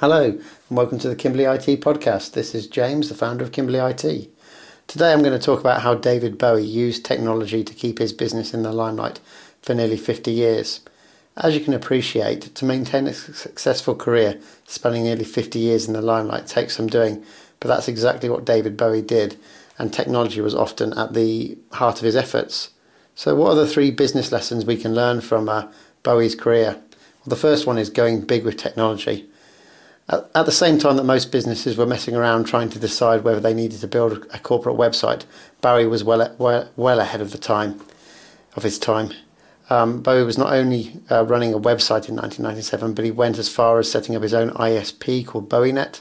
Hello, and welcome to the Kimberley IT podcast. This is James, the founder of Kimberley IT. Today I'm going to talk about how David Bowie used technology to keep his business in the limelight for nearly 50 years. As you can appreciate, to maintain a successful career spanning nearly 50 years in the limelight takes some doing, but that's exactly what David Bowie did, and technology was often at the heart of his efforts. So, what are the three business lessons we can learn from uh, Bowie's career? Well, the first one is going big with technology. At the same time that most businesses were messing around trying to decide whether they needed to build a corporate website, Bowie was well, well, well ahead of the time, of his time. Um, Bowie was not only uh, running a website in 1997, but he went as far as setting up his own ISP called BowieNet.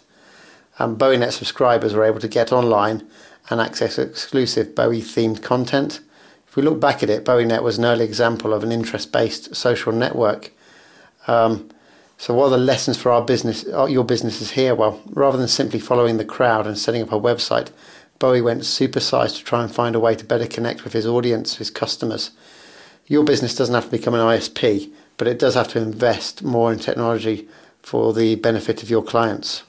Um, BowieNet subscribers were able to get online and access exclusive Bowie-themed content. If we look back at it, BowieNet was an early example of an interest-based social network. Um, so, what are the lessons for our business, uh, your businesses here? Well, rather than simply following the crowd and setting up a website, Bowie went supersized to try and find a way to better connect with his audience, his customers. Your business doesn't have to become an ISP, but it does have to invest more in technology for the benefit of your clients.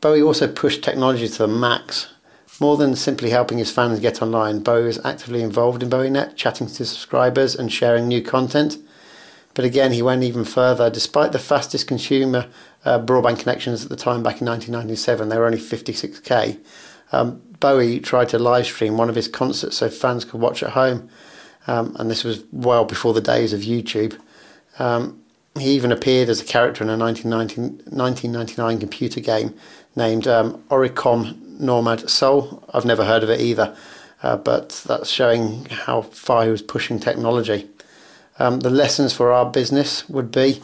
Bowie also pushed technology to the max. More than simply helping his fans get online, Bowie was actively involved in BowieNet, chatting to subscribers and sharing new content. But again, he went even further. Despite the fastest consumer uh, broadband connections at the time, back in 1997, they were only 56k. Um, Bowie tried to live stream one of his concerts so fans could watch at home, um, and this was well before the days of YouTube. Um, he even appeared as a character in a 1999 computer game named um, Omikron Nomad Soul. I've never heard of it either, uh, but that's showing how far he was pushing technology. Um, the lessons for our business would be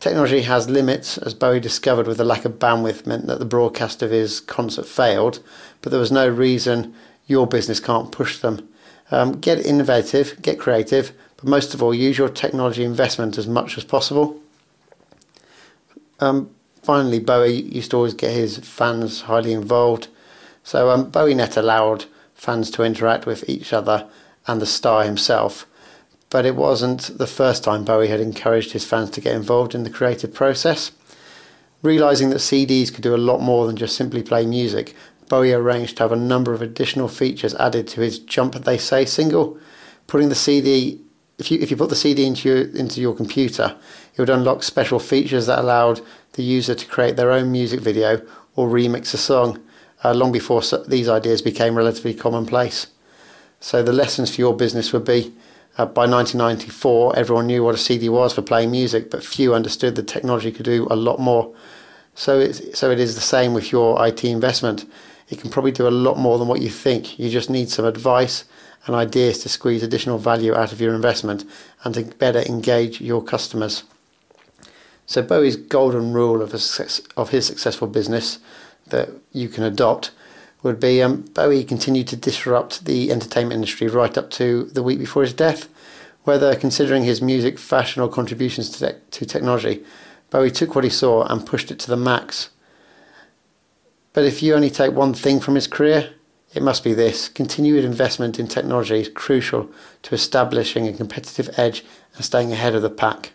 technology has limits, as Bowie discovered with the lack of bandwidth meant that the broadcast of his concert failed, but there was no reason your business can't push them. Um, get innovative, get creative, but most of all, use your technology investment as much as possible. Um, finally, Bowie used to always get his fans highly involved. So um, BowieNet allowed fans to interact with each other and the star himself but it wasn't the first time Bowie had encouraged his fans to get involved in the creative process. Realizing that CDs could do a lot more than just simply play music, Bowie arranged to have a number of additional features added to his Jump They Say single. Putting the CD, if you, if you put the CD into your, into your computer, it would unlock special features that allowed the user to create their own music video or remix a song, uh, long before these ideas became relatively commonplace. So the lessons for your business would be uh, by 1994, everyone knew what a CD was for playing music, but few understood that technology could do a lot more. So, it's, so it is the same with your IT investment. It can probably do a lot more than what you think. You just need some advice and ideas to squeeze additional value out of your investment and to better engage your customers. So Bowie's golden rule of, success, of his successful business that you can adopt would be um, Bowie continued to disrupt the entertainment industry right up to the week before his death. Whether considering his music, fashion, or contributions to, te- to technology, Bowie took what he saw and pushed it to the max. But if you only take one thing from his career, it must be this continued investment in technology is crucial to establishing a competitive edge and staying ahead of the pack.